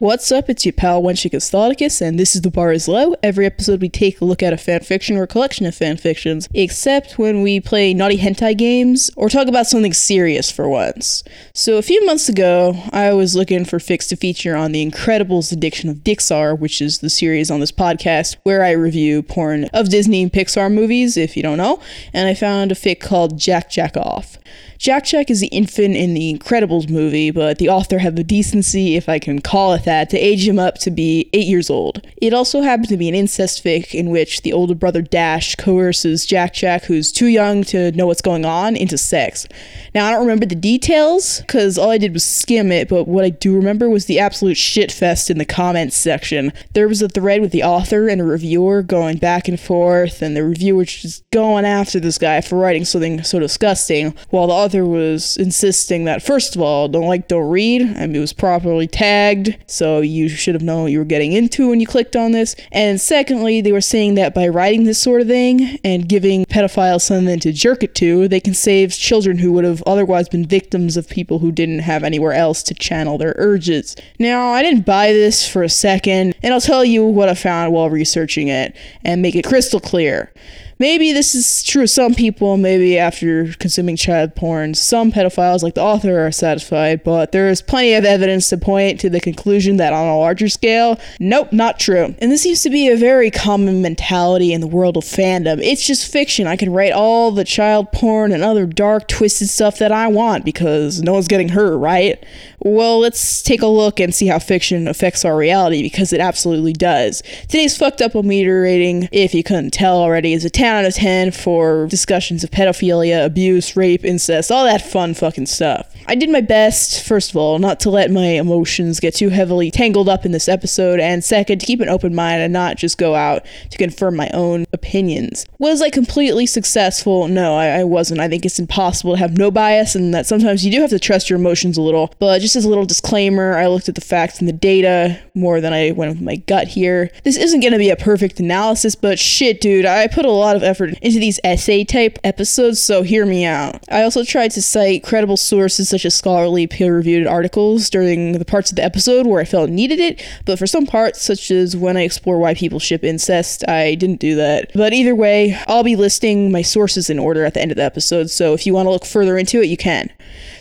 What's up? It's your pal Wenchicus Thoticus, and this is The Bar is Low. Every episode we take a look at a fanfiction or a collection of fanfictions, except when we play naughty hentai games or talk about something serious for once. So a few months ago, I was looking for fics to feature on The Incredibles Addiction of Dixar, which is the series on this podcast where I review porn of Disney and Pixar movies, if you don't know, and I found a fic called Jack Jack Off. Jack Jack is the infant in the Incredibles movie, but the author had the decency, if I can call it that, to age him up to be eight years old. It also happened to be an incest fic in which the older brother Dash coerces Jack Jack, who's too young to know what's going on, into sex. Now, I don't remember the details, because all I did was skim it, but what I do remember was the absolute shitfest in the comments section. There was a thread with the author and a reviewer going back and forth, and the reviewer just going after this guy for writing something so disgusting, while the author was insisting that, first of all, don't like, don't read. Mean, it was properly tagged, so you should have known what you were getting into when you clicked on this. And secondly, they were saying that by writing this sort of thing and giving pedophiles something to jerk it to, they can save children who would have otherwise been victims of people who didn't have anywhere else to channel their urges. Now, I didn't buy this for a second, and I'll tell you what I found while researching it and make it crystal clear. Maybe this is true of some people, maybe after consuming child porn, some pedophiles, like the author, are satisfied, but there is plenty of evidence to point to the conclusion that on a larger scale, nope, not true. And this seems to be a very common mentality in the world of fandom. It's just fiction. I can write all the child porn and other dark, twisted stuff that I want because no one's getting hurt, right? Well, let's take a look and see how fiction affects our reality because it absolutely does. Today's fucked up meter rating, if you couldn't tell already, is a 10 out of 10 for discussions of pedophilia, abuse, rape, incest, all that fun fucking stuff. I did my best, first of all, not to let my emotions get too heavily tangled up in this episode, and second, to keep an open mind and not just go out to confirm my own opinions. Was I completely successful? No, I, I wasn't. I think it's impossible to have no bias, and that sometimes you do have to trust your emotions a little. But just as a little disclaimer, I looked at the facts and the data more than I went with my gut here. This isn't going to be a perfect analysis, but shit, dude, I put a lot of effort into these essay type episodes, so hear me out. I also tried to cite credible sources such as scholarly peer reviewed articles during the parts of the episode where I felt needed it, but for some parts, such as when I explore why people ship incest, I didn't do that. But either way, I'll be listing my sources in order at the end of the episode, so if you want to look further into it, you can.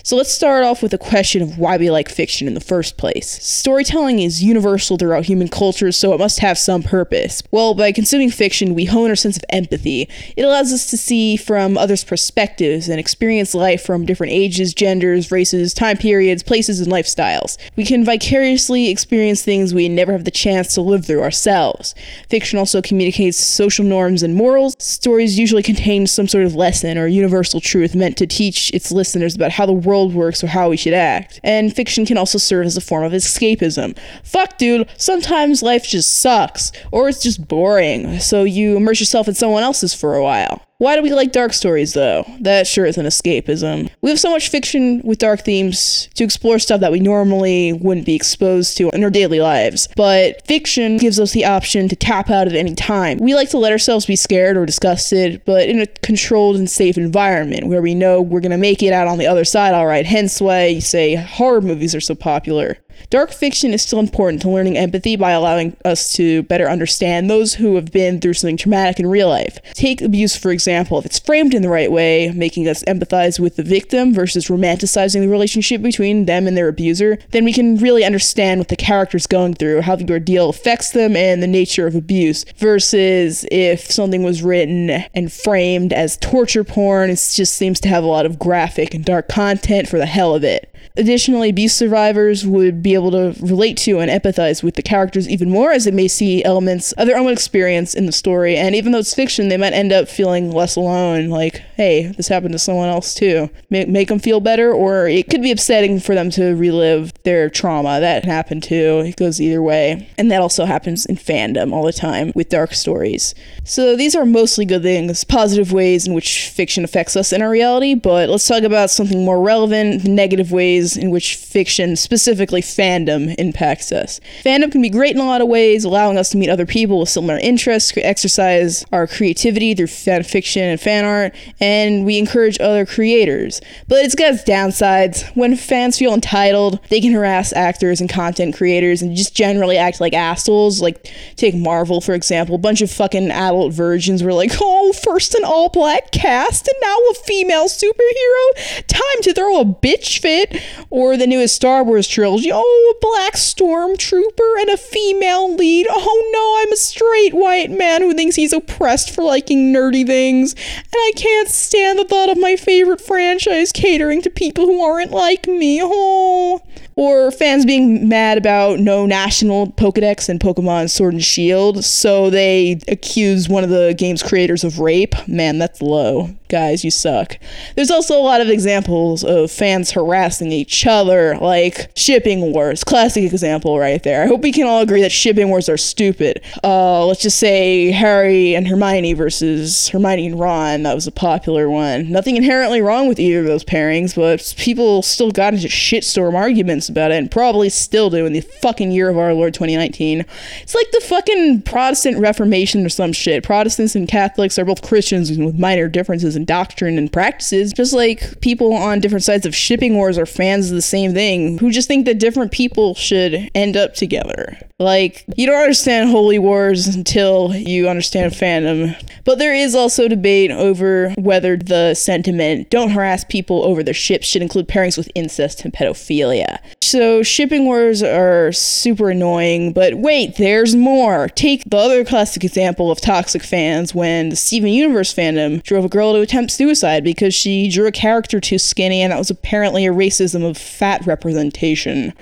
So let's start off with the question of why we like fiction in the first place. Storytelling is universal throughout human culture, so it must have some purpose. Well, by consuming fiction, we hone our sense of empathy. It allows us to see from others' perspectives and experience life from different ages, genders, races, time periods, places, and lifestyles. We can vicariously experience things we never have the chance to live through ourselves. Fiction also communicates social norms and morals. Stories usually contain some sort of lesson or universal truth meant to teach its listeners about how the world works or how we should act. And fiction can also serve as a form of escapism. Fuck, dude, sometimes life just sucks, or it's just boring, so you immerse yourself in someone else's for a while. Why do we like dark stories, though? That sure is an escapism. We have so much fiction with dark themes to explore stuff that we normally wouldn't be exposed to in our daily lives. But fiction gives us the option to tap out at any time. We like to let ourselves be scared or disgusted, but in a controlled and safe environment where we know we're gonna make it out on the other side alright. Hence why you say horror movies are so popular. Dark fiction is still important to learning empathy by allowing us to better understand those who have been through something traumatic in real life. Take abuse, for example. If it's framed in the right way, making us empathize with the victim versus romanticizing the relationship between them and their abuser, then we can really understand what the character's going through, how the ordeal affects them, and the nature of abuse. Versus if something was written and framed as torture porn, it just seems to have a lot of graphic and dark content for the hell of it. Additionally, abuse survivors would be able to relate to and empathize with the characters even more as they may see elements of their own experience in the story. And even though it's fiction, they might end up feeling less alone, like, hey, this happened to someone else too. Make, make them feel better, or it could be upsetting for them to relive their trauma. That happened too. It goes either way. And that also happens in fandom all the time with dark stories. So these are mostly good things, positive ways in which fiction affects us in our reality, but let's talk about something more relevant, negative ways ways in which fiction, specifically fandom, impacts us. Fandom can be great in a lot of ways, allowing us to meet other people with similar interests, exercise our creativity through fan fiction and fan art, and we encourage other creators. But it's got its downsides. When fans feel entitled, they can harass actors and content creators and just generally act like assholes. Like, take Marvel, for example. A bunch of fucking adult virgins were like, oh, first an all black cast and now a female superhero. Time to throw a bitch fit. Or the newest Star Wars trilogy. Oh, a black stormtrooper and a female lead. Oh no, I'm a straight white man who thinks he's oppressed for liking nerdy things. And I can't stand the thought of my favorite franchise catering to people who aren't like me. Oh. Or fans being mad about no national Pokedex and Pokemon Sword and Shield, so they accuse one of the game's creators of rape. Man, that's low guys, you suck. There's also a lot of examples of fans harassing each other, like shipping wars. Classic example right there. I hope we can all agree that shipping wars are stupid. Uh, let's just say Harry and Hermione versus Hermione and Ron. That was a popular one. Nothing inherently wrong with either of those pairings, but people still got into shitstorm arguments about it, and probably still do in the fucking year of our Lord 2019. It's like the fucking Protestant Reformation or some shit. Protestants and Catholics are both Christians with minor differences in doctrine and practices, just like people on different sides of shipping wars are fans of the same thing who just think that different people should end up together. Like, you don't understand holy wars until you understand fandom. But there is also debate over whether the sentiment don't harass people over their ships should include pairings with incest and pedophilia. So, shipping wars are super annoying, but wait, there's more. Take the other classic example of toxic fans when the Steven Universe fandom drove a girl to attempt suicide because she drew a character too skinny and that was apparently a racism of fat representation.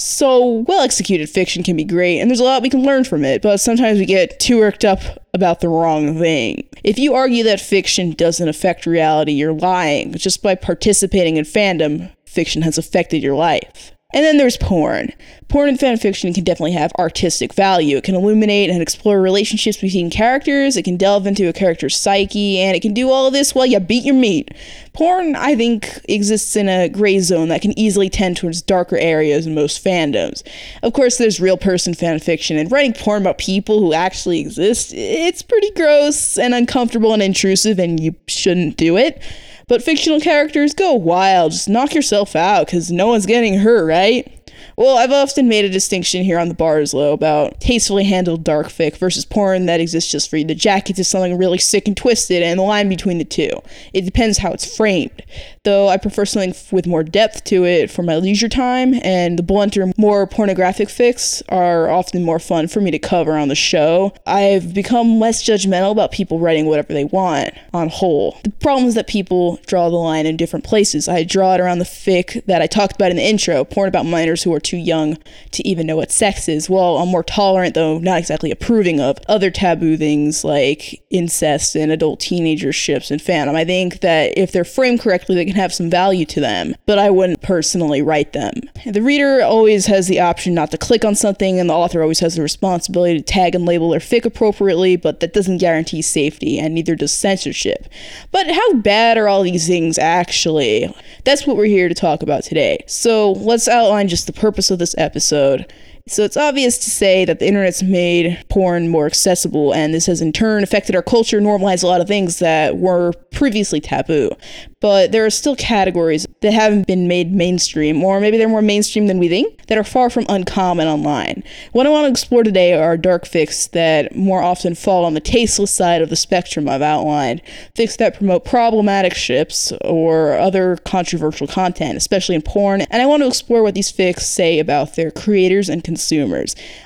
So, well executed fiction can be great, and there's a lot we can learn from it, but sometimes we get too worked up about the wrong thing. If you argue that fiction doesn't affect reality, you're lying. Just by participating in fandom, fiction has affected your life. And then there's porn. Porn and fan fiction can definitely have artistic value. It can illuminate and explore relationships between characters, it can delve into a character's psyche, and it can do all of this while you beat your meat. Porn, I think, exists in a gray zone that can easily tend towards darker areas in most fandoms. Of course, there's real person fan fiction, and writing porn about people who actually exist, it's pretty gross and uncomfortable and intrusive, and you shouldn't do it. But fictional characters go wild. Just knock yourself out because no one's getting hurt, right? Well, I've often made a distinction here on the bars low about tastefully handled dark fic versus porn that exists just for you to jacket into something really sick and twisted, and the line between the two. It depends how it's framed. Though I prefer something with more depth to it for my leisure time, and the blunter, more pornographic fics are often more fun for me to cover on the show. I've become less judgmental about people writing whatever they want on whole. The problem is that people draw the line in different places. I draw it around the fic that I talked about in the intro, porn about minors who are too young to even know what sex is. Well, I'm more tolerant, though not exactly approving of other taboo things like incest and adult teenager ships and fandom. I think that if they're framed correctly, they can have some value to them, but I wouldn't personally write them. The reader always has the option not to click on something, and the author always has the responsibility to tag and label their fic appropriately, but that doesn't guarantee safety, and neither does censorship. But how bad are all these things actually? That's what we're here to talk about today. So let's outline just the purpose purpose of this episode. So it's obvious to say that the internet's made porn more accessible, and this has in turn affected our culture, normalized a lot of things that were previously taboo but there are still categories that haven't been made mainstream, or maybe they're more mainstream than we think, that are far from uncommon online. What I want to explore today are dark fics that more often fall on the tasteless side of the spectrum I've outlined, fics that promote problematic ships or other controversial content, especially in porn, and I want to explore what these fics say about their creators and consumers.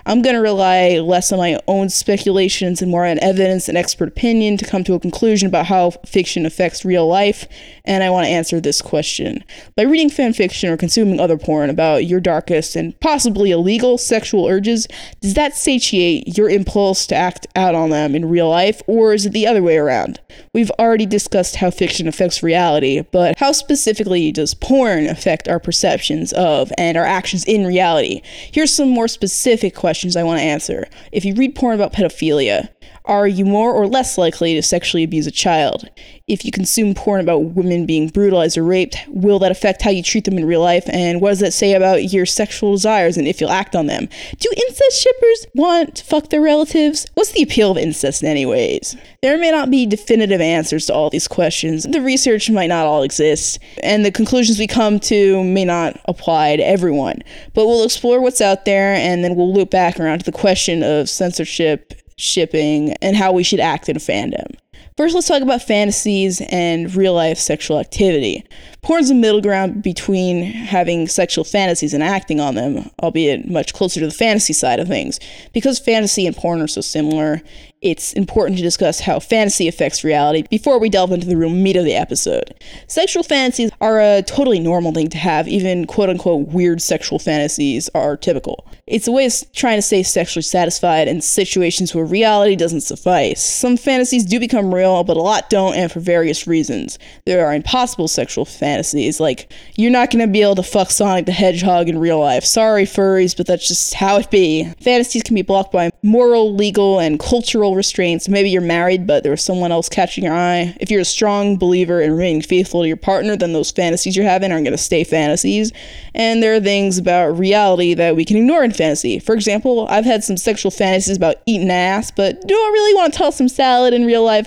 I'm going to rely less on my own speculations and more on evidence and expert opinion to come to a conclusion about how fiction affects real life and I want to answer this question. By reading fan fiction or consuming other porn about your darkest and possibly illegal sexual urges, does that satiate your impulse to act out on them in real life, or is it the other way around? We've already discussed how fiction affects reality, but how specifically does porn affect our perceptions of and our actions in reality? Here's some more specific questions I want to answer. If you read porn about pedophilia, Are you more or less likely to sexually abuse a child? If you consume porn about women being brutalized or raped, will that affect how you treat them in real life? And what does that say about your sexual desires and if you'll act on them? Do incest shippers want to fuck their relatives? What's the appeal of incest, anyways? There may not be definitive answers to all these questions. The research might not all exist, and the conclusions we come to may not apply to everyone. But we'll explore what's out there, and then we'll loop back around to the question of censorship shipping, and how we should act in fandom. First, let's talk about fantasies and real life sexual activity. Porn's a middle ground between having sexual fantasies and acting on them, albeit much closer to the fantasy side of things. Because fantasy and porn are so similar, it's important to discuss how fantasy affects reality before we delve into the real meat of the episode. Sexual fantasies are a totally normal thing to have, even quote unquote weird sexual fantasies are typical. It's a way of trying to stay sexually satisfied in situations where reality doesn't suffice. Some fantasies do become real, but a lot don't, and for various reasons. There are impossible sexual fantasies, like you're not gonna be able to fuck Sonic the Hedgehog in real life. Sorry, furries, but that's just how it be. Fantasies can be blocked by moral, legal, and cultural restraints. Maybe you're married, but there was someone else catching your eye. If you're a strong believer in remaining faithful to your partner, then those fantasies you're having aren't going to stay fantasies. And there are things about reality that we can ignore in fantasy. For example, I've had some sexual fantasies about eating ass, but do I really want to toss some salad in real life?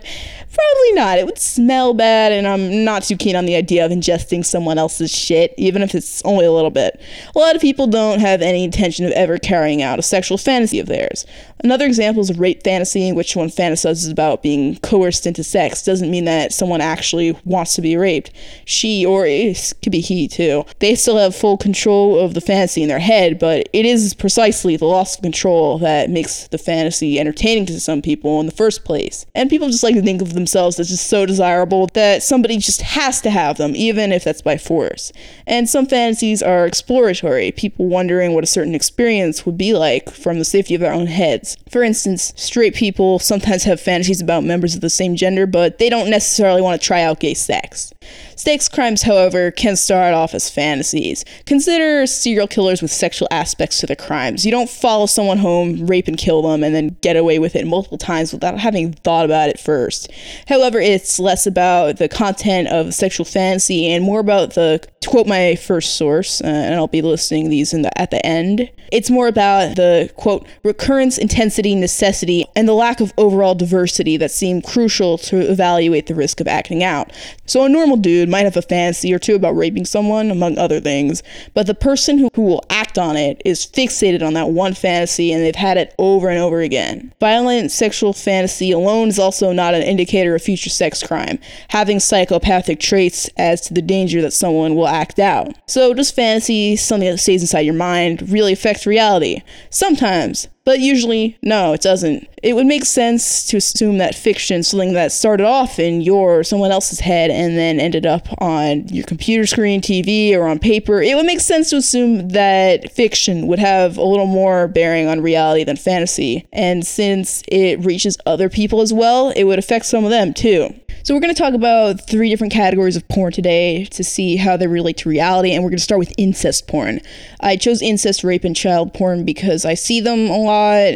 Probably not. It would smell bad, and I'm not too keen on the idea of ingesting someone else's shit, even if it's only a little bit. A lot of people don't have any intention of ever carrying out a sexual fantasy of theirs. Another example is rape fantasy, in which one fantasizes about being coerced into sex. Doesn't mean that someone actually wants to be raped. She, or it could be he too, they still have full control of the fantasy in their head, but it is precisely the loss of control that makes the fantasy entertaining to some people in the first place. And people just like to think of themselves as just so desirable that somebody just has to have them, even if that's by force. And some fantasies are exploratory, people wondering what a certain experience would be like from the safety of their own heads. For instance, straight people sometimes have fantasies about members of the same gender, but they don't necessarily want to try out gay sex. Sex crimes, however, can start off as fantasies. Consider serial killers with sexual aspects to their crimes. You don't follow someone home, rape and kill them, and then get away with it multiple times without having thought about it first. However, it's less about the content of sexual fantasy and more about the, quote my first source, uh, and I'll be listing these in the, at the end, it's more about the, quote, recurrence, intensity, necessity, and the lack of overall diversity that seem crucial to evaluate the risk of acting out. So a normal dude might have a fantasy or two about raping someone, among other things, but the person who, who will act on it is fixated on that one fantasy and they've had it over and over again. Violent sexual fantasy alone is also not an indicator of future sex crime, having psychopathic traits as to the danger that someone will act out. So, does fantasy, something that stays inside your mind, really affect reality? Sometimes, but usually, no, it doesn't. It would make sense to assume that fiction, something that started off in your someone else's head and then ended up on your computer screen, TV, or on paper, it would make sense to assume that fiction would have a little more bearing on reality than fantasy. And since it reaches other people as well, it would affect some of them too. So we're going to talk about three different categories of porn today to see how they relate to reality, and we're going to start with incest porn. I chose incest, rape, and child porn because I see them a lot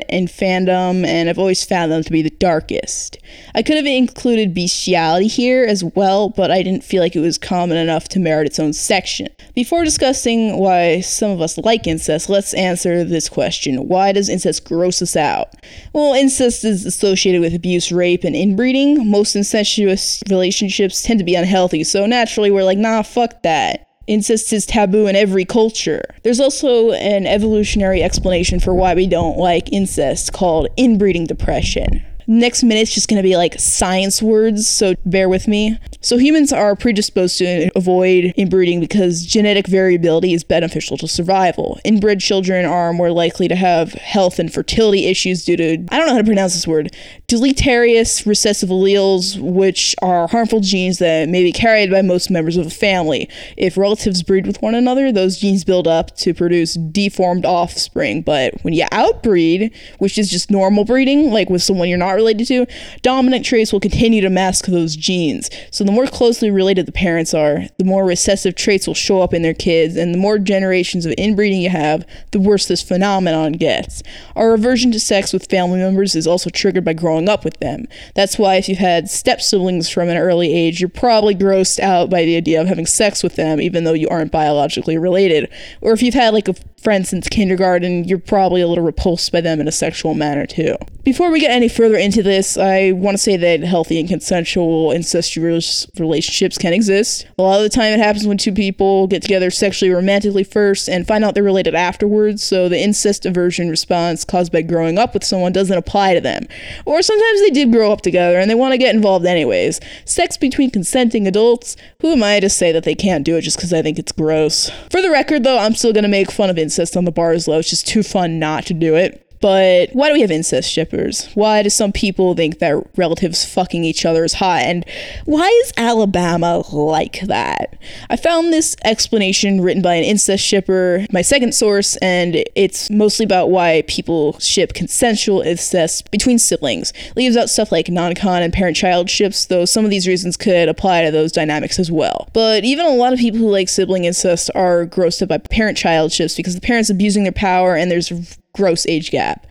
in fandom, and I've always found them to be the darkest. I could have included bestiality here as well, but I didn't feel like it was common enough to merit its own section. Before discussing why some of us like incest, let's answer this question Why does incest gross us out? Well, incest is associated with abuse, rape, and inbreeding. Most incestuous relationships tend to be unhealthy, so naturally we're like, nah, fuck that. Incest is taboo in every culture. There's also an evolutionary explanation for why we don't like incest called inbreeding depression next minute's just going to be like science words, so bear with me. So humans are predisposed to avoid inbreeding because genetic variability is beneficial to survival. Inbred children are more likely to have health and fertility issues due to I don't know how to pronounce this word. Deleterious recessive alleles, which are harmful genes that may be carried by most members of a family. If relatives breed with one another, those genes build up to produce deformed offspring. But when you outbreed, which is just normal breeding, like with someone you're not related to, dominant traits will continue to mask those genes. So the more closely related the parents are, the more recessive traits will show up in their kids, and the more generations of inbreeding you have, the worse this phenomenon gets. Our aversion to sex with family members is also triggered by growing up with them. That's why if you've had step siblings from an early age, you're probably grossed out by the idea of having sex with them, even though you aren't biologically related. Or if you've had like a friend since kindergarten, you're probably a little repulsed by them in a sexual manner too. Before we get any further into this, I want to say that healthy and consensual incestuous relationships can exist. A lot of the time, it happens when two people get together sexually romantically first and find out they're related afterwards, so the incest aversion response caused by growing up with someone doesn't apply to them. Or sometimes they did grow up together and they want to get involved anyways. Sex between consenting adults, who am I to say that they can't do it just because I think it's gross? For the record, though, I'm still to make fun of incest on the bar is low. It's just too fun not to do it. But why do we have incest shippers? Why do some people think that relatives fucking each other is hot? And why is Alabama like that? I found this explanation written by an incest shipper, my second source, and it's mostly about why people ship consensual incest between siblings. Leaves out stuff like non con and parent child ships, though some of these reasons could apply to those dynamics as well. But even a lot of people who like sibling incest are grossed up by parent child ships because the parents abusing their power and there's gross age gap.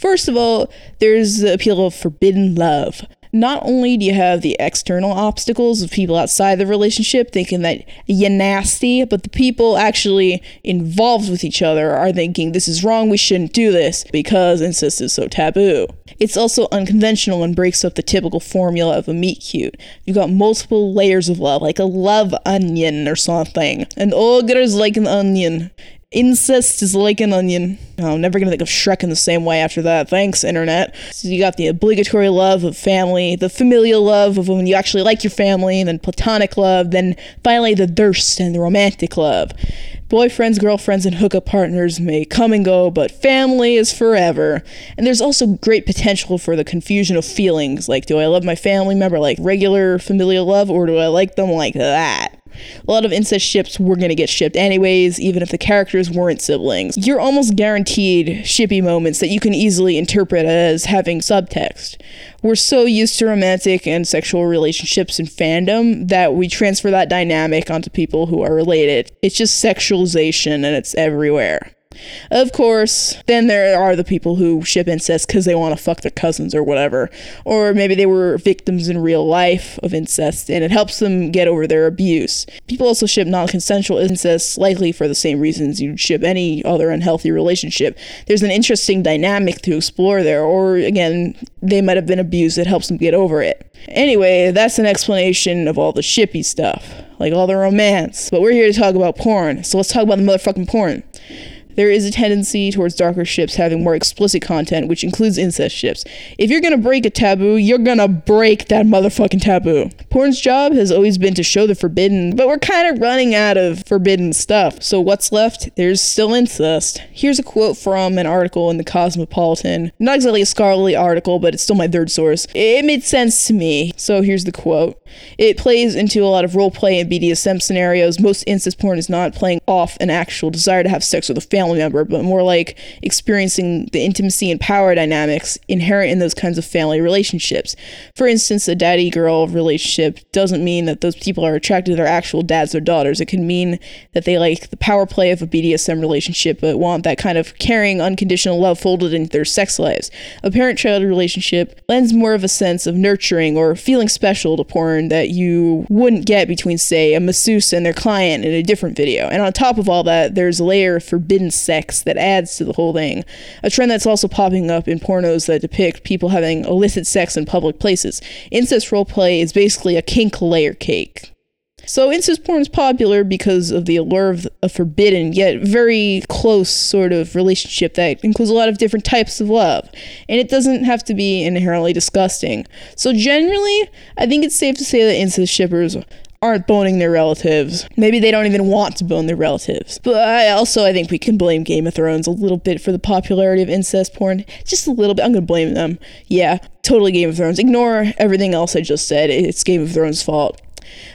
First of all, there's the appeal of forbidden love. Not only do you have the external obstacles of people outside the relationship thinking that you're nasty, but the people actually involved with each other are thinking this is wrong, we shouldn't do this because incest is so taboo. It's also unconventional and breaks up the typical formula of a meet cute. You've got multiple layers of love, like a love onion or something. An ogre's like an onion. Incest is like an onion. Oh, I'm never gonna think of Shrek in the same way after that. Thanks, internet. So you got the obligatory love of family, the familial love of when you actually like your family, then platonic love, then finally the thirst and the romantic love. Boyfriends, girlfriends, and hookup partners may come and go, but family is forever. And there's also great potential for the confusion of feelings like, do I love my family member like regular familial love, or do I like them like that? A lot of incest ships were going to get shipped anyways, even if the characters weren't siblings. You're almost guaranteed shippy moments that you can easily interpret as having subtext. We're so used to romantic and sexual relationships in fandom that we transfer that dynamic onto people who are related. It's just sexualization and it's everywhere. Of course, then there are the people who ship incest because they want to fuck their cousins or whatever. Or maybe they were victims in real life of incest and it helps them get over their abuse. People also ship non consensual incest likely for the same reasons you'd ship any other unhealthy relationship. There's an interesting dynamic to explore there, or again, they might have been abused, that helps them get over it. Anyway, that's an explanation of all the shippy stuff, like all the romance. But we're here to talk about porn, so let's talk about the motherfucking porn there is a tendency towards darker ships having more explicit content, which includes incest ships. If you're gonna break a taboo, you're gonna break that motherfucking taboo. Porn's job has always been to show the forbidden, but we're kind of running out of forbidden stuff. So what's left? There's still incest. Here's a quote from an article in the Cosmopolitan. Not exactly a scholarly article, but it's still my third source. It made sense to me. So here's the quote. It plays into a lot of roleplay and BDSM scenarios. Most incest porn is not playing off an actual desire to have sex with a family family member, but more like experiencing the intimacy and power dynamics inherent in those kinds of family relationships. For instance, a daddy girl relationship doesn't mean that those people are attracted to their actual dads or daughters. It can mean that they like the power play of a BDSM relationship, but want that kind of caring, unconditional love folded into their sex lives. A parent child relationship lends more of a sense of nurturing or feeling special to porn that you wouldn't get between, say, a masseuse and their client in a different video. And on top of all that, there's a layer of forbidden sex that adds to the whole thing. A trend that's also popping up in pornos that depict people having illicit sex in public places. Incest roleplay is basically a kink layer cake. So incest porn is popular because of the allure of a forbidden yet very close sort of relationship that includes a lot of different types of love. And it doesn't have to be inherently disgusting. So generally, I think it's safe to say that incest shippers aren't boning their relatives. Maybe they don't even want to bone their relatives. But I also I think we can blame Game of Thrones a little bit for the popularity of incest porn. Just a little bit. I'm gonna blame them. Yeah, totally Game of Thrones. Ignore everything else I just said. It's Game of Thrones' fault.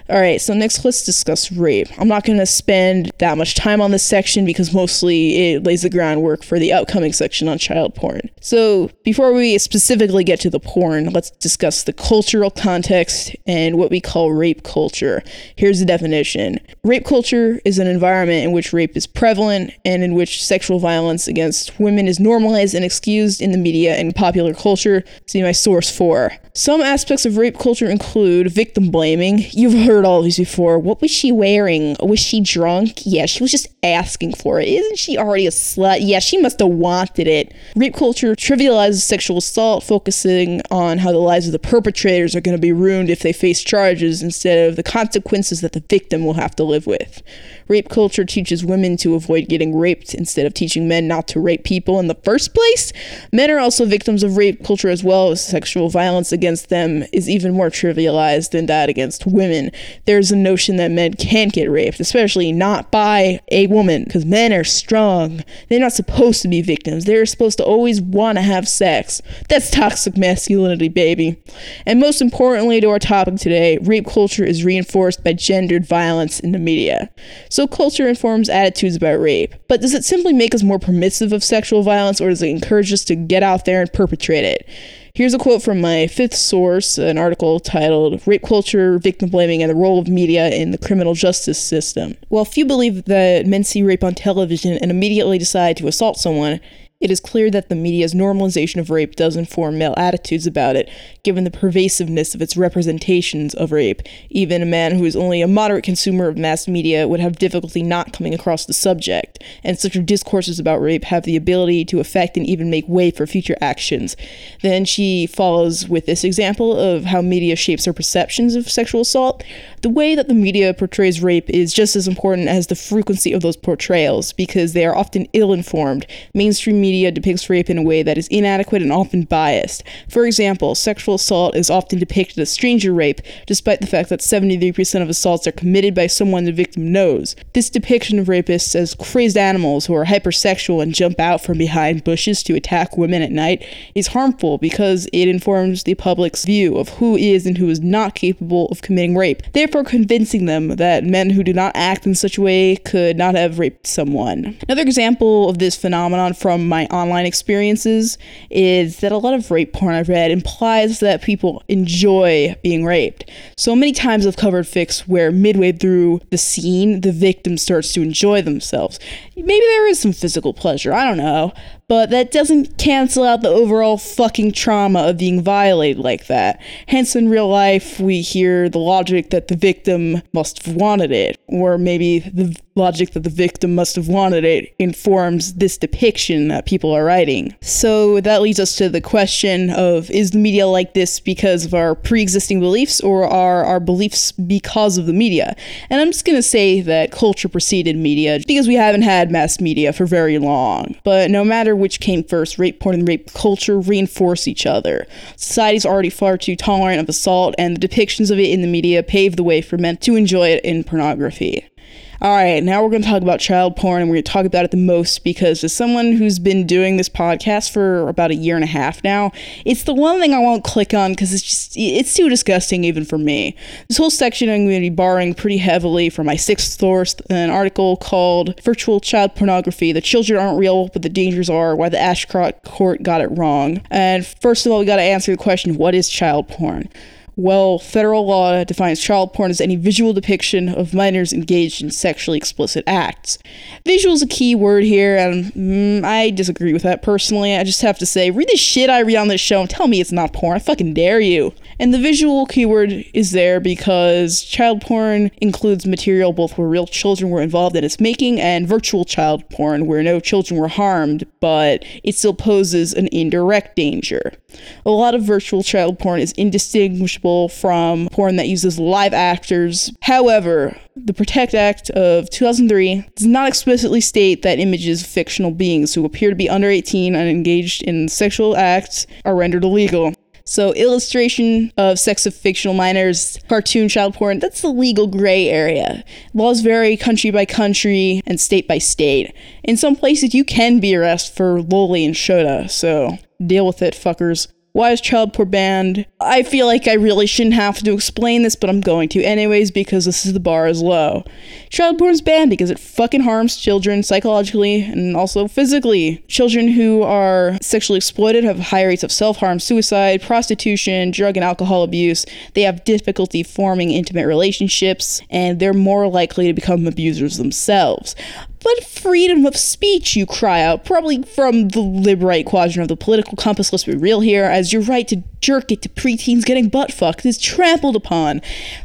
All right, so next let's discuss rape. I'm not going to spend that much time on this section because mostly it lays the groundwork for the upcoming section on child porn. So, before we specifically get to the porn, let's discuss the cultural context and what we call rape culture. Here's the definition Rape culture is an environment in which rape is prevalent and in which sexual violence against women is normalized and excused in the media and popular culture. See my source 4. Some aspects of rape culture include victim blaming. You've heard all these before. What was she wearing? Was she drunk? Yeah, she was just asking for it. Isn't she already a slut? Yeah, she must have wanted it. Rape culture trivializes sexual assault, focusing on how the lives of the perpetrators are going to be ruined if they face charges instead of the consequences that the victim will have to live with. Rape culture teaches women to avoid getting raped instead of teaching men not to rape people in the first place. Men are also victims of rape culture as well sexual violence against them is even more trivialized than that against women. There's a notion that men can't get raped, especially not by a woman, because men are strong. They're not supposed to be victims. They're supposed to always want to have sex. That's toxic masculinity, baby. And most importantly to our topic today, rape culture is reinforced by gendered violence in the media. So culture informs attitudes about rape. But does it simply make us more permissive of sexual violence or does it encourage us to get out there and perpetrate it? Here's a quote from my fifth source, an article titled Rape Culture, Victim Blaming, and the Role of Media in the Criminal Justice System. While few believe that men see rape on television and immediately decide to assault someone, it is clear that the media's normalization of rape does inform male attitudes about it, given the pervasiveness of its representations of rape. Even a man who is only a moderate consumer of mass media would have difficulty not coming across the subject, and such discourses about rape have the ability to affect and even make way for future actions. Then she follows with this example of how media shapes our perceptions of sexual assault. The way that the media portrays rape is just as important as the frequency of those portrayals, because they are often ill informed. Mainstream media media depicts rape in a way that is inadequate and often biased. For example, sexual assault is often depicted as stranger rape, despite the fact that 73% of assaults are committed by someone the victim knows. This depiction of rapists as crazed animals who are hypersexual and jump out from behind bushes to attack women at night is harmful because it informs the public's view of who is and who is not capable of committing rape, therefore convincing them that men who do not act in such a way could not have raped someone. Another example of this phenomenon from my my online experiences is that a lot of rape porn I've read implies that people enjoy being raped. So many times I've covered fics where midway through the scene, the victim starts to enjoy themselves. Maybe there is some physical pleasure, I don't know, but that doesn't cancel out the overall fucking trauma of being violated like that. Hence, in real life, we hear the logic that the victim must have wanted it, or maybe the logic that the victim must have wanted it informs this depiction that people are writing. So that leads us to the question of is the media like this because of our pre existing beliefs, or are our beliefs because of the media? And I'm just gonna say that culture preceded media because we haven't had mass media for very long. But no matter which came first, rape porn and rape culture reinforce each other. Society's already far too tolerant of assault, and the depictions of it in the media pave the way for men to enjoy it in pornography. All right, now we're going to talk about child porn, and we're going to talk about it the most because, as someone who's been doing this podcast for about a year and a half now, it's the one thing I won't click on because it's just it's too disgusting even for me. This whole section I'm going to be borrowing pretty heavily from my sixth source, an article called "Virtual Child Pornography: The Children Aren't Real, but the Dangers Are: Why the Ashcroft Court Got It Wrong." And first of all, we got to answer the question: What is child porn? Well, federal law defines child porn as any visual depiction of minors engaged in sexually explicit acts. Visual is a key word here, and mm, I disagree with that personally. I just have to say, read the shit I read on this show and tell me it's not porn. I fucking dare you. And the visual keyword is there because child porn includes material both where real children were involved in its making and virtual child porn where no children were harmed, but it still poses an indirect danger. A lot of virtual child porn is indistinguishable from porn that uses live actors. However, the Protect Act of 2003 does not explicitly state that images of fictional beings who appear to be under 18 and engaged in sexual acts are rendered illegal. So, illustration of sex of fictional minors, cartoon child porn, that's the legal gray area. Laws vary country by country and state by state. In some places, you can be arrested for loli and shota, so deal with it, fuckers. Why is child porn banned? I feel like I really shouldn't have to explain this, but I'm going to anyways because this is the bar is low. Child porn is banned because it fucking harms children psychologically and also physically. Children who are sexually exploited have high rates of self harm, suicide, prostitution, drug and alcohol abuse. They have difficulty forming intimate relationships, and they're more likely to become abusers themselves. But freedom of speech, you cry out, probably from the liberate quadrant of the political compass, let's be real here, as your right to jerk it to preteens getting butt fucked is trampled upon.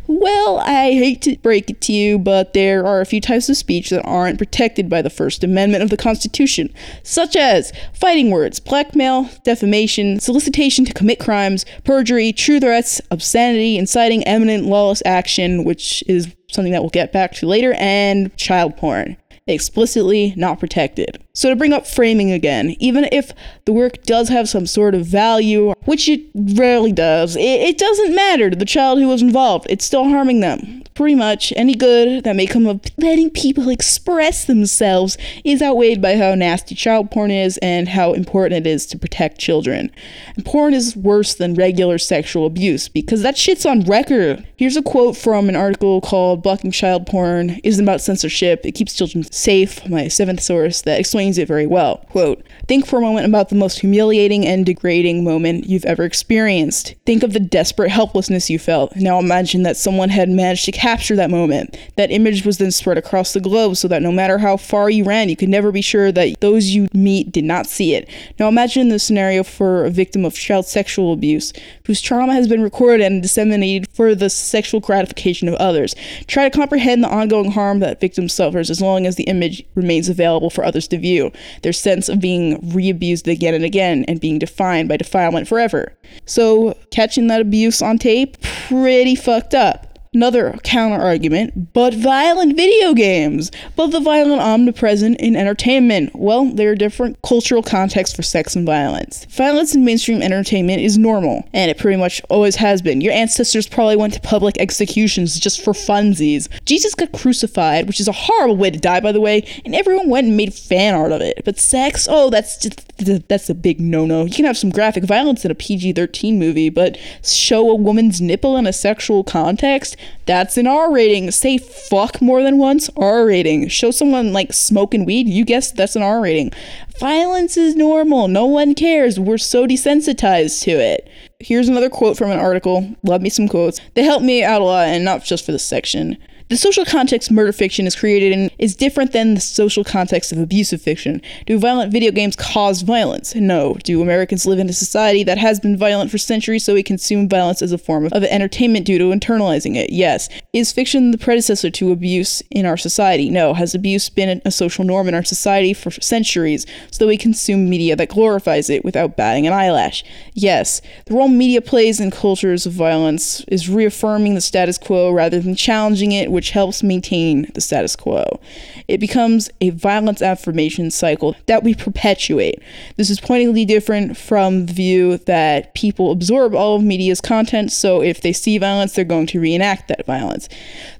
Well, I hate to break it to you, but there are a few types of speech that aren't protected by the First Amendment of the Constitution, such as fighting words, blackmail, defamation, solicitation to commit crimes, perjury, true threats, obscenity, inciting eminent lawless action, which is something that we'll get back to later, and child porn explicitly not protected. So, to bring up framing again, even if the work does have some sort of value, which it rarely does, it, it, doesn't matter to the child who was involved. It's still harming them. Pretty much any good that may come of letting people express themselves is outweighed by how nasty child porn is and how important it is to protect children. And porn is worse than regular sexual abuse because that shit's on record. Here's a quote from an article called Blocking Child Porn Isn't About Censorship. It keeps children safe, my seventh source, that explains it very well. Quote, Think for a moment about the most humiliating and degrading moment you've ever experienced. Think of the desperate helplessness you felt. Now imagine that someone had managed to capture that moment. That image was then spread across the globe so that no matter how far you ran, you could never be sure that those you meet did not see it. Now imagine the scenario for a victim of child sexual abuse whose trauma has been recorded and disseminated for the sexual gratification of others. Try to comprehend the ongoing harm that victim suffers as long as the image remains available for others to view. Their sense of being re abused again and again and being defined by defilement forever. So, catching that abuse on tape, pretty fucked up. Another counter argument, but violent video games. But the violent omnipresent in entertainment. Well, there are different cultural contexts for sex and violence. Violence in mainstream entertainment is normal, and it pretty much always has been. Your ancestors probably went to public executions just for funsies. Jesus got crucified, which is a horrible way to die, by the way, and everyone went and made fan art of it. But sex, oh, that's just that's a big no-no. You can have some graphic violence in a PG-13 movie, but show a woman's nipple in a sexual context, that's an R rating. Say fuck more than once, R rating. Show someone like smoking weed, you guess that's an R rating. Violence is normal. No one cares. We're so desensitized to it. Here's another quote from an article. Love me some quotes. They help me out a lot, and not just for this section. The social context murder fiction is created in is different than the social context of abusive fiction. Do violent video games cause violence? No. Do Americans live in a society that has been violent for centuries so we consume violence as a form of entertainment due to internalizing it? Yes. Is fiction the predecessor to abuse in our society? No. Has abuse been a social norm in our society for centuries so that we consume media that glorifies it without batting an eyelash? Yes. The role media plays in cultures of violence is reaffirming the status quo rather than challenging it which helps maintain the status quo. It becomes a violence affirmation cycle that we perpetuate. This is pointedly different from the view that people absorb all of media's content, so if they see violence, they're going to reenact that violence.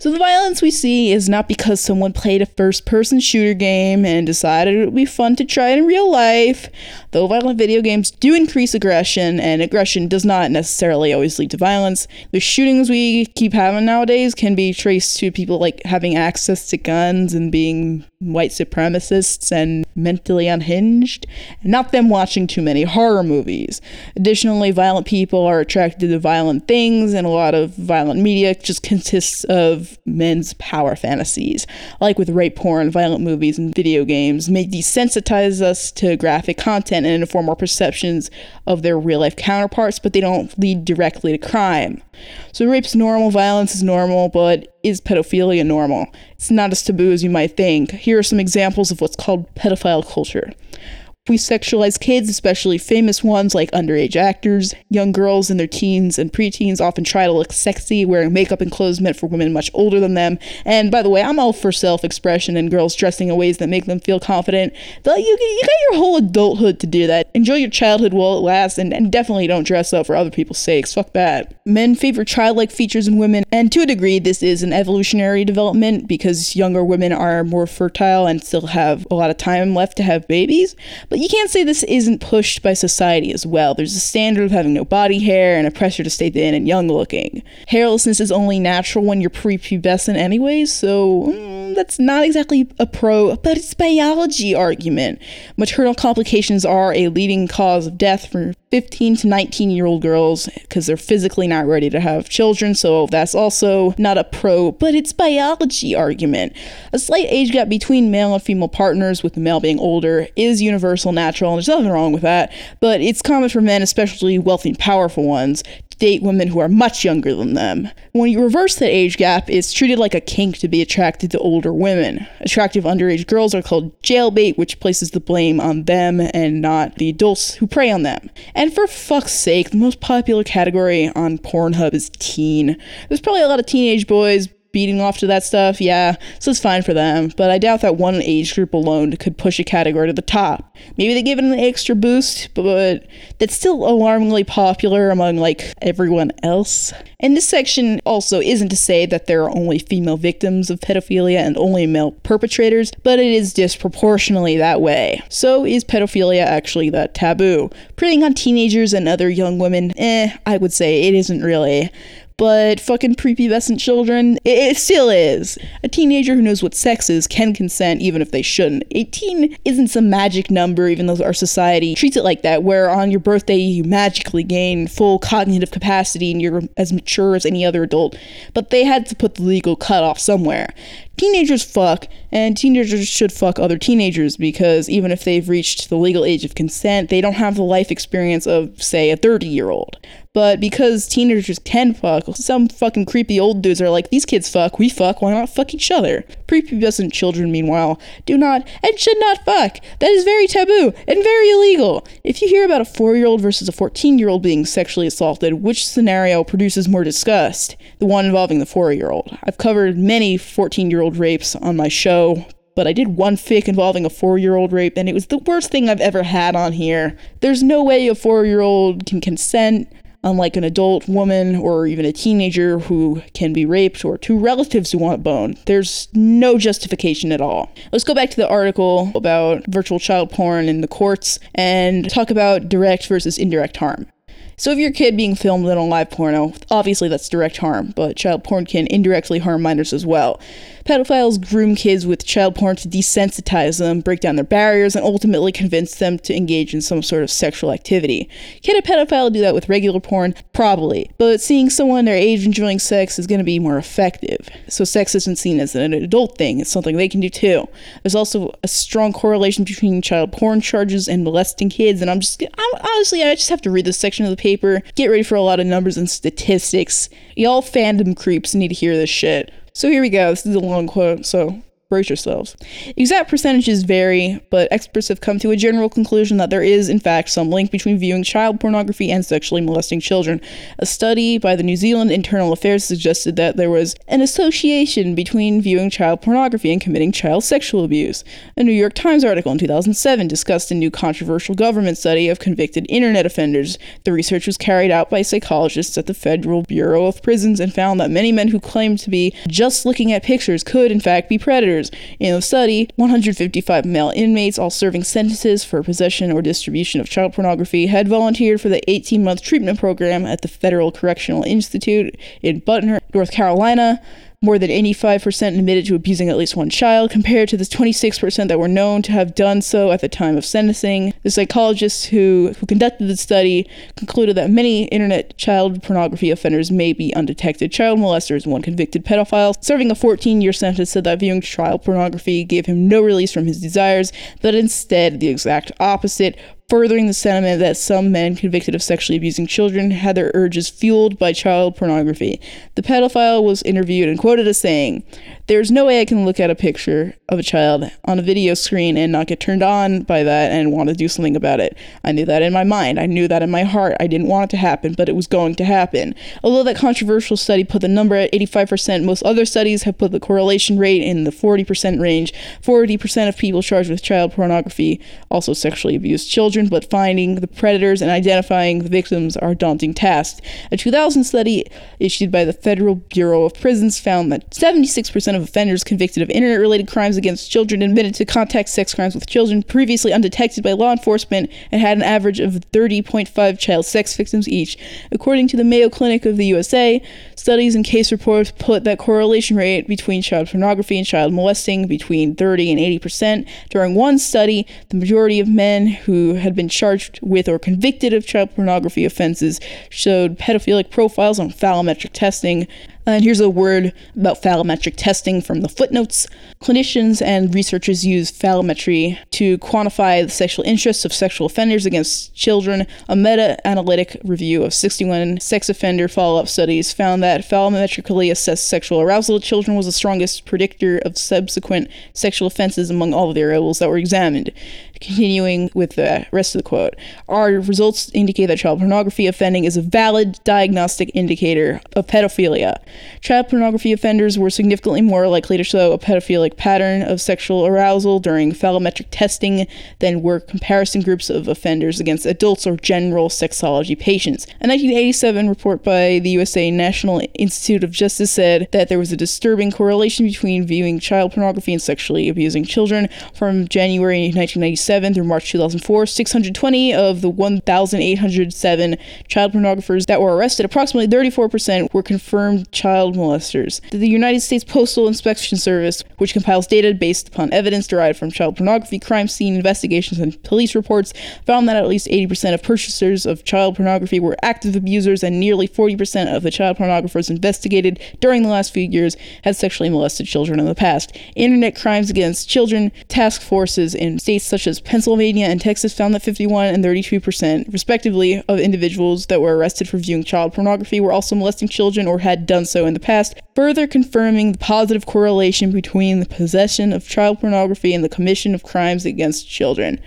So the violence we see is not because someone played a first person shooter game and decided it would be fun to try it in real life. Though violent video games do increase aggression, and aggression does not necessarily always lead to violence, the shootings we keep having nowadays can be traced to people like having access to guns and being white supremacists and mentally unhinged, not them watching too many horror movies. Additionally, violent people are attracted to violent things, and a lot of violent media just consists of men's power fantasies. Like with rape porn, violent movies, and video games may desensitize us to graphic content and inform our perceptions of their real life counterparts, but they don't lead directly to crime. So rape's normal, violence is normal, but is pedophilia normal? It's not as taboo as you might think. Here are some examples of what's called pedophile culture. We sexualize kids, especially famous ones like underage actors. Young girls in their teens and preteens often try to look sexy, wearing makeup and clothes meant for women much older than them. And by the way, I'm all for self expression and girls dressing in ways that make them feel confident. Though you, you got your whole adulthood to do that. Enjoy your childhood while it lasts, and, and definitely don't dress up for other people's sakes. Fuck that. Men favor childlike features in women, and to a degree, this is an evolutionary development because younger women are more fertile and still have a lot of time left to have babies. But But you can't say this isn't pushed by society as well. There's a standard of having no body hair and a pressure to stay thin and young looking. Hairlessness is only natural when you're prepubescent anyways, so mm, that's not exactly a pro, but it's biology argument. Maternal complications are a leading cause of death for 15 to 19 year old girls because they're physically not ready to have children, so that's also not a pro, but it's biology argument. A slight age gap between male and female partners, with the male being older, is universal, natural, and there's nothing wrong with that, but it's common for men, especially wealthy and powerful ones, to date women who are much younger than them. When you reverse the age gap, it's treated like a kink to be attracted to older women. Attractive underage girls are called jailbait, which places the blame on them and not the adults who prey on them. And for fuck's sake, the most popular category on Pornhub is teen. There's probably a lot of teenage boys beating off to that stuff, yeah, so it's fine for them. But I doubt that one age group alone could push a category to the top. Maybe they give it an extra boost, but that's still alarmingly popular among like everyone else. And this section also isn't to say that there are only female victims of pedophilia and only male perpetrators, but it is disproportionately that way. So is pedophilia actually that taboo? Preying on teenagers and other young women, eh, I would say it isn't really but fucking prepubescent children, it, it, still is. A teenager who knows what sex is can consent even if they shouldn't. 18 isn't some magic number, even though our society treats it like that, where on your birthday you magically gain full cognitive capacity and you're as mature as any other adult. But they had to put the legal cutoff somewhere teenagers fuck, and teenagers should fuck other teenagers because even if they've reached the legal age of consent, they don't have the life experience of, say, a 30 year old. But because teenagers can fuck, some fucking creepy old dudes are like, these kids fuck, we fuck, why not fuck each other? Prepubescent children, meanwhile, do not and should not fuck. That is very taboo and very illegal. If you hear about a 4 year old versus a 14 year old being sexually assaulted, which scenario produces more disgust? The one involving the 4 year old. I've covered many 14 year old rapes on my show, but I did one fic involving a four year old rape, and it was the worst thing I've ever had on here. There's no way a four year old can consent unlike an adult woman or even a teenager who can be raped or two relatives who want bone. There's no justification at all. Let's go back to the article about virtual child porn in the courts and talk about direct versus indirect harm. So if your kid being filmed in a live porno, obviously that's direct harm, but child porn can indirectly harm minors as well. Pedophiles groom kids with child porn to desensitize them, break down their barriers, and ultimately convince them to engage in some sort of sexual activity. Can a pedophile do that with regular porn? Probably. But seeing someone their age enjoying sex is going to be more effective. So sex isn't seen as an adult thing, it's something they can do too. There's also a strong correlation between child porn charges and molesting kids, and I'm just, I'm, honestly, I just have to read this section of the paper, get ready for a lot of numbers and statistics. Y'all fandom creeps need to hear this shit. So here we go. This is a long quote, so brace yourselves. Exact percentages vary, but experts have come to a general conclusion that there is, in fact, some link between viewing child pornography and sexually molesting children. A study by the New Zealand Internal Affairs suggested that there was an association between viewing child pornography and committing child sexual abuse. A New York Times article in 2007 discussed a new controversial government study of convicted internet offenders. The research was carried out by psychologists at the Federal Bureau of Prisons and found that many men who claimed to be just looking at pictures could, in fact, be predators years. In the study, 155 male inmates, all serving sentences for possession or distribution of child pornography, had volunteered for the 18 month treatment program at the Federal Correctional Institute in Butner, North Carolina more than 85% admitted to abusing at least one child, compared to the 26% that were known to have done so at the time of sentencing. The psychologists who, who conducted the study concluded that many internet child pornography offenders may be undetected child molesters. One convicted pedophile serving a 14 year sentence said that viewing child pornography gave him no release from his desires, but instead the exact opposite furthering the sentiment that some men convicted of sexually abusing children had their urges fueled by child pornography. The pedophile was interviewed and quoted as saying, There's no way I can look at a picture of a child on a video screen and not get turned on by that and want to do something about it. I knew that in my mind. I knew that in my heart. I didn't want it to happen, but it was going to happen. Although that controversial study put the number at 85%, most other studies have put the correlation rate in the 40% range. 40% of people charged with child pornography also sexually abused children but finding the predators and identifying the victims are daunting task. A 2000 study issued by the Federal Bureau of Prisons found that 76% of offenders convicted of internet related crimes against children admitted to contact sex crimes with children previously undetected by law enforcement and had an average of 30.5 child sex victims each. According to the Mayo Clinic of the USA, studies and case reports put that correlation rate between child pornography and child molesting between 30 and 80%. During one study, the majority of men who had been charged with or convicted of child pornography offenses showed pedophilic profiles on phallometric testing. And here's a word about phallometric testing from the footnotes. Clinicians and researchers use phallometry to quantify the sexual interests of sexual offenders against children. A meta analytic review of 61 sex offender follow up studies found that phallometrically assessed sexual arousal of children was the strongest predictor of subsequent sexual offenses among all the variables that were examined. Continuing with the rest of the quote, our results indicate that child pornography offending is a valid diagnostic indicator of pedophilia. Child pornography offenders were significantly more likely to show a pedophilic pattern of sexual arousal during phallometric testing than were comparison groups of offenders against adults or general sexology patients. A 1987 report by the USA National Institute of Justice said that there was a disturbing correlation between viewing child pornography and sexually abusing children. From January 1997 through March 2004, 620 of the 1,807 child pornographers that were arrested, approximately 34%, were confirmed child molesters. The United States Postal Inspection Service, which compiles data based upon evidence derived from child pornography crime scene investigations and police reports, found that at least 80% of purchasers of child pornography were active abusers, and nearly 40% of the child pornographers investigated during the last few years had sexually molested children in the past. Internet crimes against children task forces in states such as Pennsylvania and Texas found that 51 and 32%, respectively, of individuals that were arrested for viewing child pornography were also molesting children or had done so in the past, further confirming the positive correlation between the possession of child pornography and the commission of crimes against children.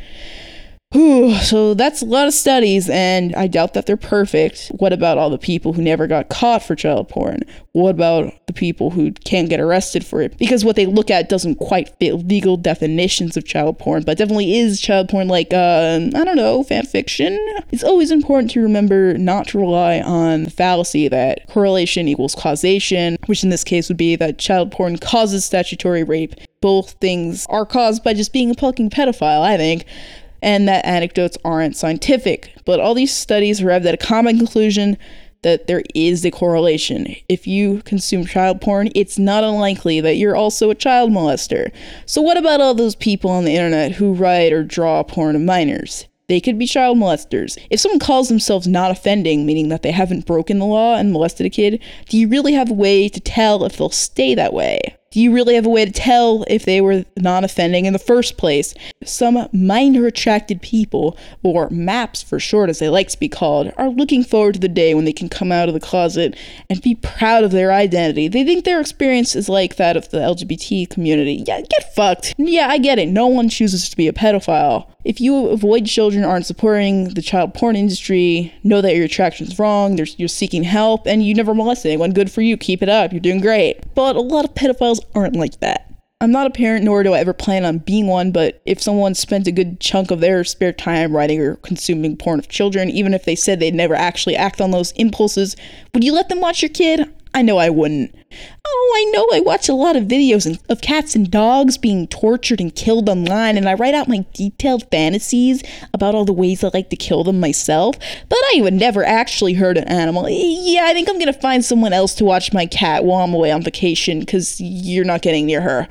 So that's a lot of studies, and I doubt that they're perfect. What about all the people who never got caught for child porn? What about the people who can't get arrested for it? Because what they look at doesn't quite fit legal definitions of child porn, but definitely is child porn like, uh, I don't know, fan fiction. It's always important to remember not to rely on the fallacy that correlation equals causation, which in this case would be that child porn causes statutory rape. Both things are caused by just being a fucking pedophile, I think and that anecdotes aren't scientific. But all these studies arrived at a common conclusion that there is a correlation. If you consume child porn, it's not unlikely that you're also a child molester. So, what about all those people on the internet who write or draw porn of minors? They could be child molesters. If someone calls themselves not offending, meaning that they haven't broken the law and molested a kid, do you really have a way to tell if they'll stay that way? Do you really have a way to tell if they were non offending in the first place? Some minor attracted people, or MAPS for short as they like to be called, are looking forward to the day when they can come out of the closet and be proud of their identity. They think their experience is like that of the LGBT community. Yeah, get fucked. Yeah, I get it. No one chooses to be a pedophile. If you avoid children, aren't supporting the child porn industry, know that your attraction is wrong, you're seeking help, and you never molest anyone, good for you. Keep it up. You're doing great. But a lot of pedophiles aren't like that. I'm not a parent, nor do I ever plan on being one, but if someone spent a good chunk of their spare time writing or consuming porn of children, even if they said they'd never actually act on those impulses, would you let them watch your kid? I know I wouldn't. Oh, I know I watch a lot of videos of cats and dogs being tortured and killed online, and I write out my detailed fantasies about all the ways I like to kill them myself, but I would never actually hurt an animal. Yeah, I think I'm gonna find someone else to watch my cat while I'm away on vacation, because you're not getting near her.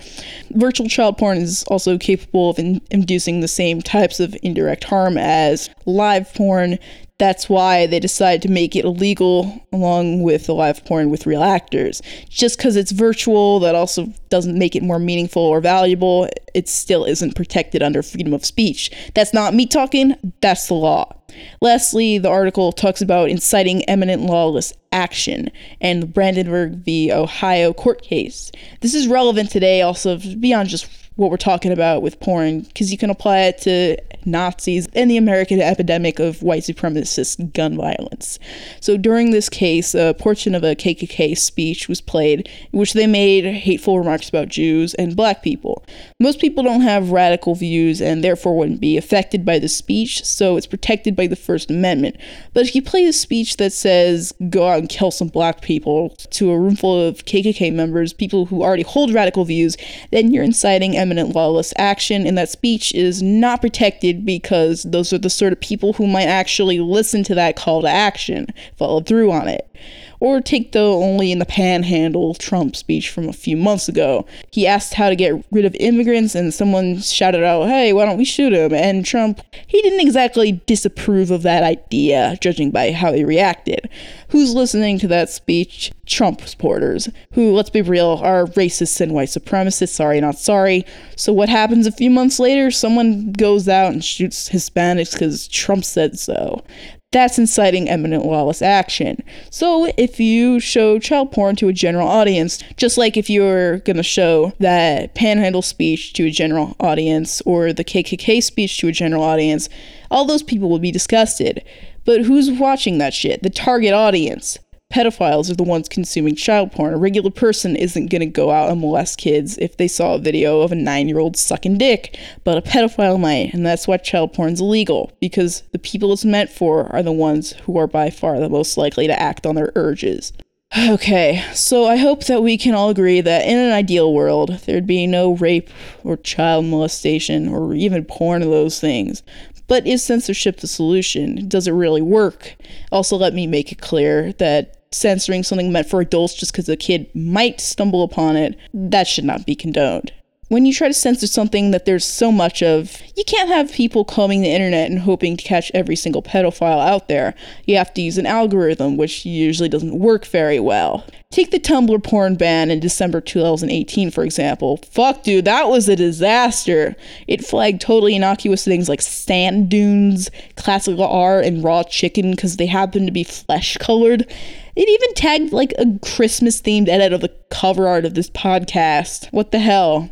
Virtual child porn is also capable of in- inducing the same types of indirect harm as live porn, that's why they decided to make it illegal along with the live porn with real actors. Just because it's virtual, that also doesn't make it more meaningful or valuable. It still isn't protected under freedom of speech. That's not me talking, that's the law. Lastly, the article talks about inciting imminent lawless action and the Brandenburg v. Ohio court case. This is relevant today also beyond just what we're talking about with porn because you can apply it to Nazis, and the American epidemic of white supremacist gun violence. So during this case, a portion of a KKK speech was played in which they made hateful remarks about Jews and black people. Most people don't have radical views and therefore wouldn't be affected by the speech, so it's protected by the First Amendment. But if you play a speech that says, go out and kill some black people to a room full of KKK members, people who already hold radical views, then you're inciting imminent lawless action, and that speech is not protected because those are the sort of people who might actually listen to that call to action, follow through on it. Or take the only in the panhandle Trump speech from a few months ago. He asked how to get rid of immigrants, and someone shouted out, Hey, why don't we shoot him? And Trump, he didn't exactly disapprove of that idea, judging by how he reacted. Who's listening to that speech? Trump supporters, who, let's be real, are racists and white supremacists. Sorry, not sorry. So, what happens a few months later? Someone goes out and shoots Hispanics because Trump said so that's inciting imminent lawless action. So if you show child porn to a general audience, just like if you're going to show that panhandle speech to a general audience or the KKK speech to a general audience, all those people would be disgusted. But who's watching that shit? The target audience pedophiles are the ones consuming child porn. A regular person isn't going to go out and molest kids if they saw a video of a nine year old sucking dick, but a pedophile might, and that's why child porn's illegal, because the people it's meant for are the ones who are by far the most likely to act on their urges. Okay, so I hope that we can all agree that in an ideal world, there'd be no rape or child molestation or even porn of those things. But is censorship the solution? Does it really work? Also, let me make it clear that censoring something meant for adults just because a kid might stumble upon it, that should not be condoned. When you try to censor something that there's so much of, you can't have people combing the internet and hoping to catch every single pedophile out there. You have to use an algorithm, which usually doesn't work very well. Take the Tumblr porn ban in December 2018, for example. Fuck, dude, that was a disaster. It flagged totally innocuous things like sand dunes, classical art, and raw chicken because they happen to be flesh colored. It even tagged like a Christmas themed edit of the cover art of this podcast. What the hell?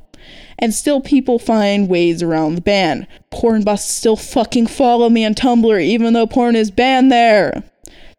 And still, people find ways around the ban. Porn busts still fucking follow me on Tumblr, even though porn is banned there.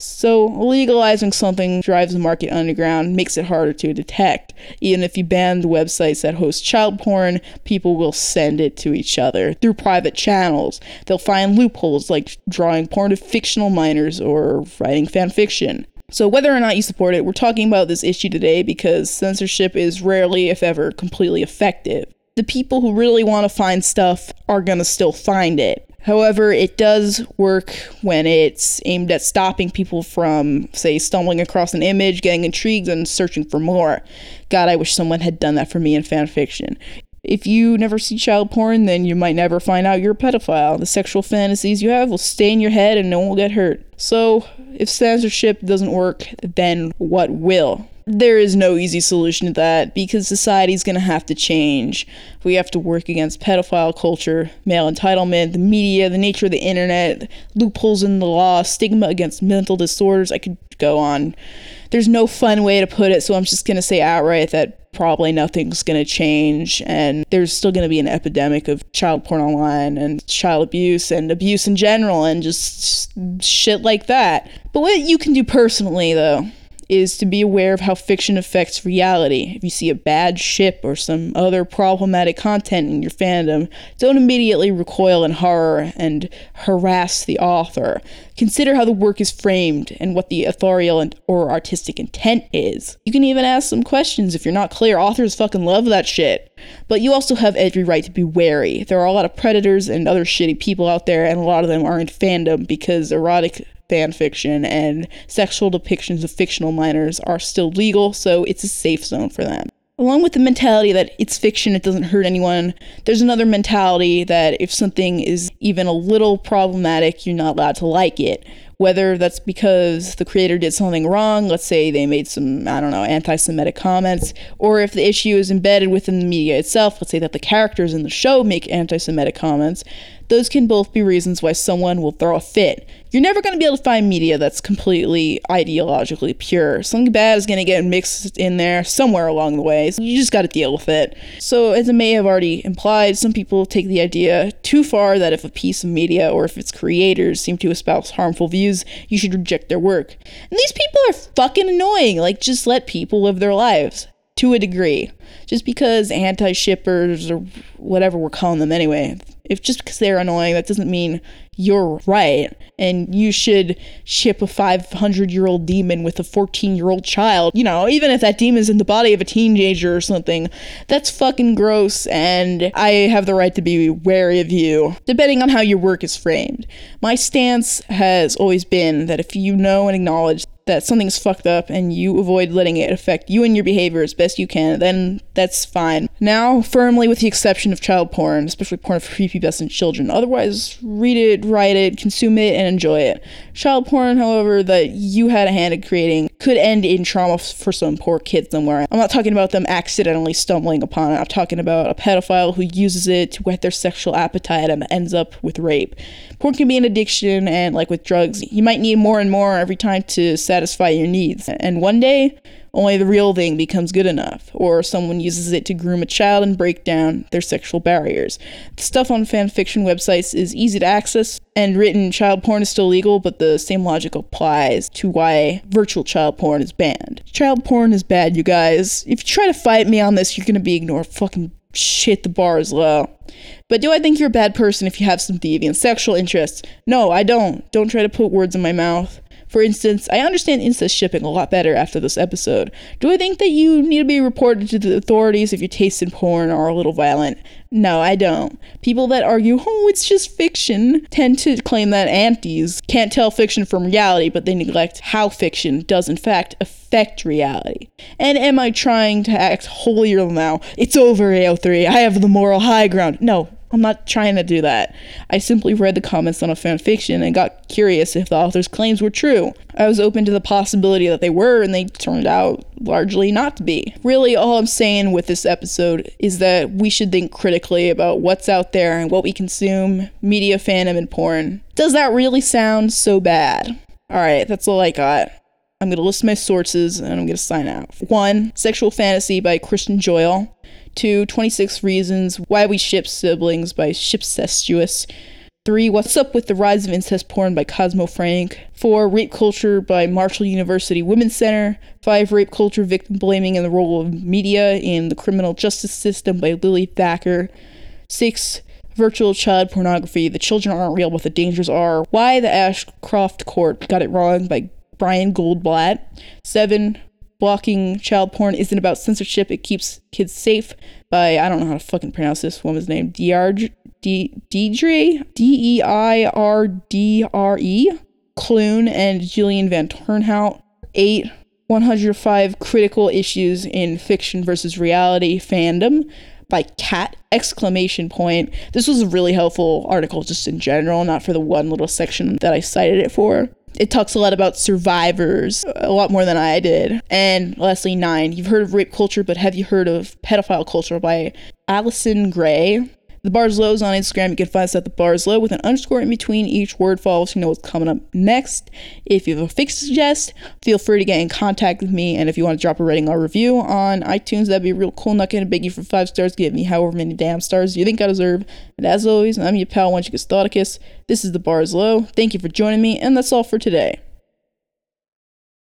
So, legalizing something drives the market underground, makes it harder to detect. Even if you ban the websites that host child porn, people will send it to each other through private channels. They'll find loopholes like drawing porn to fictional minors or writing fan fiction. So, whether or not you support it, we're talking about this issue today because censorship is rarely, if ever, completely effective. The people who really want to find stuff are going to still find it. However, it does work when it's aimed at stopping people from, say, stumbling across an image, getting intrigued, and searching for more. God, I wish someone had done that for me in fanfiction. If you never see child porn, then you might never find out you're a pedophile. The sexual fantasies you have will stay in your head and no one will get hurt. So, if censorship doesn't work, then what will? There is no easy solution to that because society's going to have to change. We have to work against pedophile culture, male entitlement, the media, the nature of the internet, loopholes in the law, stigma against mental disorders. I could go on. There's no fun way to put it, so I'm just going to say outright that probably nothing's going to change and there's still going to be an epidemic of child porn online and child abuse and abuse in general and just shit like that. But what you can do personally though is to be aware of how fiction affects reality. If you see a bad ship or some other problematic content in your fandom, don't immediately recoil in horror and harass the author. Consider how the work is framed and what the authorial and, or artistic intent is. You can even ask some questions if you're not clear. Authors fucking love that shit. But you also have every right to be wary. There are a lot of predators and other shitty people out there, and a lot of them are in fandom because erotic fan fiction and sexual depictions of fictional minors are still legal, so it's a safe zone for them. Along with the mentality that it's fiction, it doesn't hurt anyone, there's another mentality that if something is even a little problematic, you're not allowed to like it. Whether that's because the creator did something wrong, let's say they made some, I don't know, anti Semitic comments, or if the issue is embedded within the media itself, let's say that the characters in the show make anti Semitic comments, those can both be reasons why someone will throw a fit. You're never going to be able to find media that's completely ideologically pure. Something bad is going to get mixed in there somewhere along the way. So you just got to deal with it. So, as I may have already implied, some people take the idea too far that if a piece of media or if its creators seem to espouse harmful views, you should reject their work. And these people are fucking annoying. Like, just let people live their lives to a degree. Just because anti shippers or whatever we're calling them anyway, if just because they're annoying, that doesn't mean you're right. And you should ship a 500 year old demon with a 14 year old child. You know, even if that demon's in the body of a teenager or something, that's fucking gross. And I have the right to be wary of you, depending on how your work is framed. My stance has always been that if you know and acknowledge that something's fucked up and you avoid letting it affect you and your behavior as best you can, then that's fine. Now, firmly with the exception of child porn, especially porn for prepubescent children. Otherwise, read it, write it, consume it, and enjoy it. Child porn, however, that you had a hand in creating could end in trauma for some poor kid somewhere. I'm not talking about them accidentally stumbling upon it. I'm talking about a pedophile who uses it to whet their sexual appetite and ends up with rape. Porn can be an addiction, and like with drugs, you might need more and more every time to satisfy your needs. And one day, only the real thing becomes good enough, or someone uses it to groom a child and break down their sexual barriers. The stuff on fanfiction websites is easy to access, and written child porn is still legal, but the same logic applies to why virtual child porn is banned. Child porn is bad, you guys. If you try to fight me on this, you're gonna be ignored. Fucking shit, the bar is low. But do I think you're a bad person if you have some deviant sexual interests? No, I don't. Don't try to put words in my mouth. For instance, I understand incest shipping a lot better after this episode. Do I think that you need to be reported to the authorities if your tastes in porn are a little violent? No, I don't. People that argue, oh, it's just fiction, tend to claim that antis can't tell fiction from reality, but they neglect how fiction does, in fact, affect reality. And am I trying to act holier now? It's over, AO3. I have the moral high ground. No, I'm not trying to do that. I simply read the comments on a fanfiction and got curious if the author's claims were true. I was open to the possibility that they were, and they turned out largely not to be. Really, all I'm saying with this episode is that we should think critically about what's out there and what we consume, media, fandom, and porn. Does that really sound so bad? Alright, that's all I got. I'm going to list my sources and I'm going to sign out. One, Sexual Fantasy by Kristen Joyle. Two, 26 Reasons Why We Ship Siblings by Shipcestuous. Three, What's Up with the Rise of Incest Porn by Cosmo Frank. Four, Rape Culture by Marshall University Women's Center. Five, Rape Culture Victim Blaming and the Role of Media in the Criminal Justice System by Lily Thacker. Six, Virtual Child Pornography The Children Aren't Real, But the Dangers Are. Why the Ashcroft Court Got It Wrong by Brian Goldblatt. Seven, blocking child porn isn't about censorship. It keeps kids safe by, I don't know how to fucking pronounce this woman's name. Deidre, Deidre, D E I R D R E, Clune and Jillian Van Turnhout. Eight, 105 critical issues in fiction versus reality fandom by cat exclamation point this was a really helpful article just in general not for the one little section that i cited it for it talks a lot about survivors, a lot more than I did. And lastly, nine. You've heard of rape culture, but have you heard of pedophile culture by Alison Gray? The bar's low is on Instagram. You can find us at the bar's low with an underscore in between each word follows you know what's coming up next. If you have a fix to suggest, feel free to get in contact with me. And if you want to drop a rating or review on iTunes, that'd be real cool. Not gonna beg you for five stars. Give me however many damn stars you think I deserve. And as always, I'm your pal, Wenchicus Thoticus. This is the bar's low. Thank you for joining me, and that's all for today.